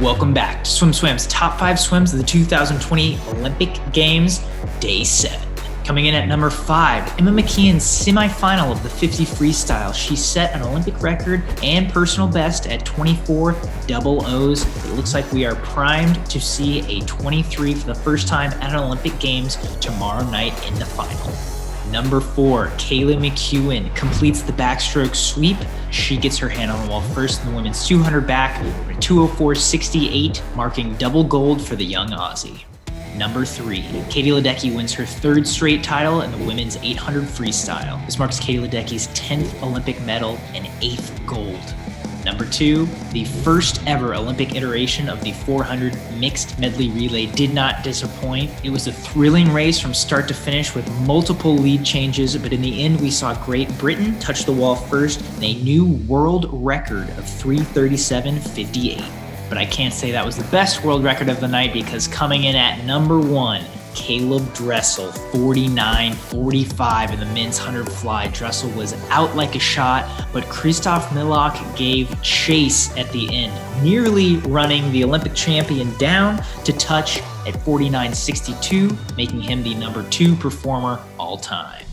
Welcome back to SwimSwam's top five swims of the 2020 Olympic Games, day seven. Coming in at number five, Emma McKeon's semifinal of the 50 freestyle. She set an Olympic record and personal best at 24 double O's. It looks like we are primed to see a 23 for the first time at an Olympic Games tomorrow night in the final. Number four, Kaylee McKeown completes the backstroke sweep. She gets her hand on the wall first in the women's 200 back, 204.68, marking double gold for the young Aussie. Number three, Katie Ledecky wins her third straight title in the women's 800 freestyle. This marks Katie Ledecky's 10th Olympic medal and eighth gold. Number two, the first ever Olympic iteration of the 400 mixed medley relay did not disappoint. It was a thrilling race from start to finish with multiple lead changes, but in the end, we saw Great Britain touch the wall first and a new world record of 337.58. But I can't say that was the best world record of the night because coming in at number one, Caeleb Dressel, 49 45 in the men's 100 fly. Dressel was out like a shot, but Kristof Milak gave chase at the end, nearly running the Olympic champion down to touch at 49 62, making him the number two performer all time.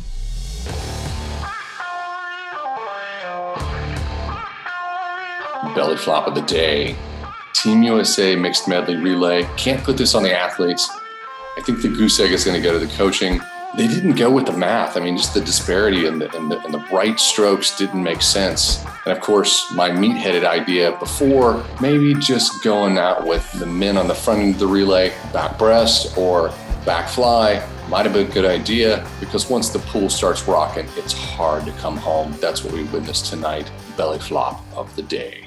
Belly flop of the day. Team USA mixed medley relay. Can't put this on the athletes. I think the goose egg is going to go to the coaching. They didn't go with the math. I mean, just the disparity and the, and the, and the right strokes didn't make sense. And of course, my meat headed idea before maybe just going out with the men on the front end of the relay, back breast or back fly might have been a good idea because once the pool starts rocking, it's hard to come home. That's what we witnessed tonight. Belly flop of the day.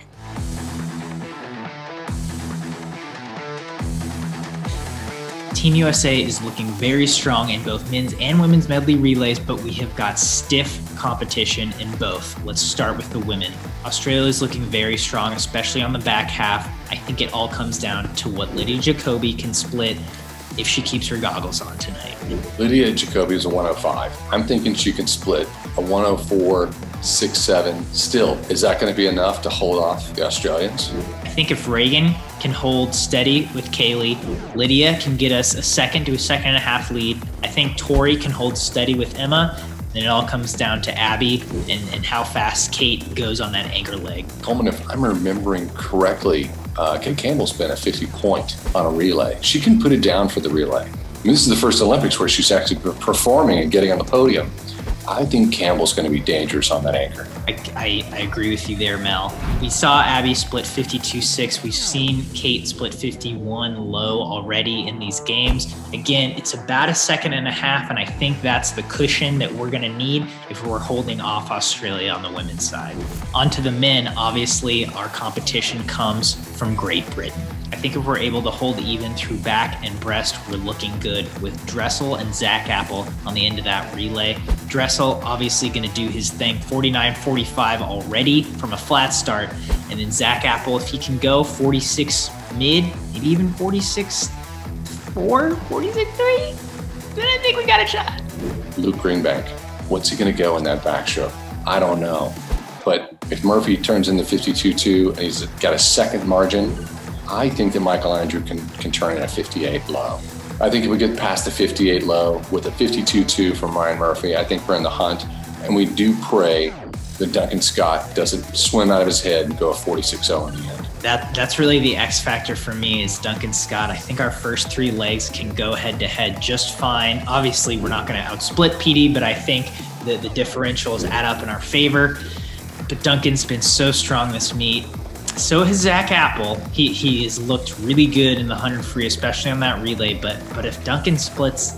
Team USA is looking very strong in both men's and women's medley relays, but we have got stiff competition in both. Let's start with the women. Australia is looking very strong, especially on the back half. I think it all comes down to what Lydia Jacoby can split if she keeps her goggles on tonight. Lydia Jacoby is a 105. I'm thinking she can split a 104, 6 7. Still, is that going to be enough to hold off the Australians? Think if Regan can hold steady with Kaylee, Lydia can get us a second to a second and a half lead. I think Torri can hold steady with Emma. And it all comes down to Abby and, and how fast Cate goes on that anchor leg. Coleman, if I'm remembering correctly, uh, Cate Campbell's been a 50 point on a relay. She can put it down for the relay. I mean, this is the first Olympics where she's actually performing and getting on the podium. I think Campbell's going to be dangerous on that anchor. I, I, I, agree with you there, Mel. We saw Abby split 52 6. We've seen Cate split 51 low already in these games. Again, it's about a second and a half, and I think that's the cushion that we're going to need if we're holding off Australia on the women's side. On to the men, obviously, our competition comes from Great Britain. I think if we're able to hold even through back and breast, we're looking good with Dressel and Zach Apple on the end of that relay. Dressel obviously going to do his thing 49 45 already from a flat start. And then Zach Apple, if he can go 46 mid, maybe even 46 4, 46 3, then I think we got a shot. Luke Greenbank, what's he going to go in that backstroke? I don't know. But if Murphy turns in the 52 2 and he's got a second margin, I think that Michael Andrew can, can turn in a 58 low. I think if we get past the 58 low with a 52-2 from Ryan Murphy, I think we're in the hunt. And we do pray that Duncan Scott doesn't swim out of his head and go a 46-0 in the end. That that's really the X factor for me is Duncan Scott. I think our first three legs can go head to head just fine. Obviously, we're not going to outsplit Peaty, but I think the, the differentials add up in our favor. But Duncan's been so strong this meet so has Zach Apple. He he has looked really good in the 100 free, especially on that relay. But but if Duncan splits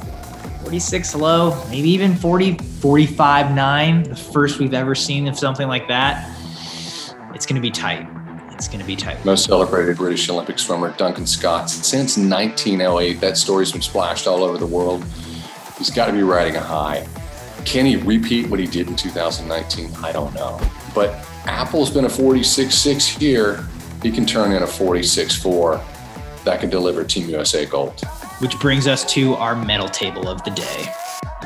46 low, maybe even 40, 45 9, the first we've ever seen of something like that, it's going to be tight. It's going to be tight. Most celebrated British Olympic swimmer Duncan Scott since 1908. That story's been splashed all over the world. He's got to be riding a high. Can he repeat what he did in 2019? I don't know. But Apple's been a 46.6 here. He can turn in a 46.4 that can deliver Team USA gold. Which brings us to our medal table of the day.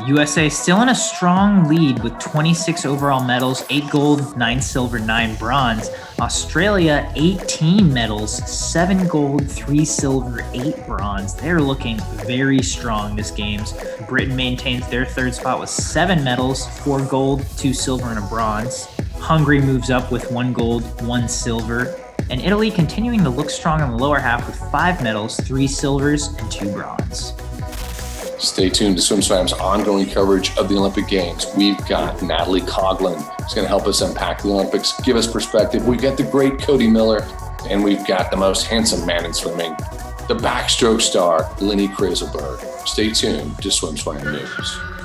USA still in a strong lead with 26 overall medals, 8 gold, 9 silver, 9 bronze. Australia, 18 medals, 7 gold, 3 silver, 8 bronze. They're looking very strong this games. Britain maintains their third spot with 7 medals, 4 gold, 2 silver, and a bronze. Hungary moves up with 1 gold, 1 silver. And Italy continuing to look strong in the lower half with 5 medals, 3 silvers, and 2 bronze. Stay tuned to SwimSwam's ongoing coverage of the Olympic Games. We've got Natalie Coughlin, who's going to help us unpack the Olympics, give us perspective. We've got the great Cody Miller, and we've got the most handsome man in swimming, the backstroke star, Lenny Krayzelburg. Stay tuned to SwimSwam News.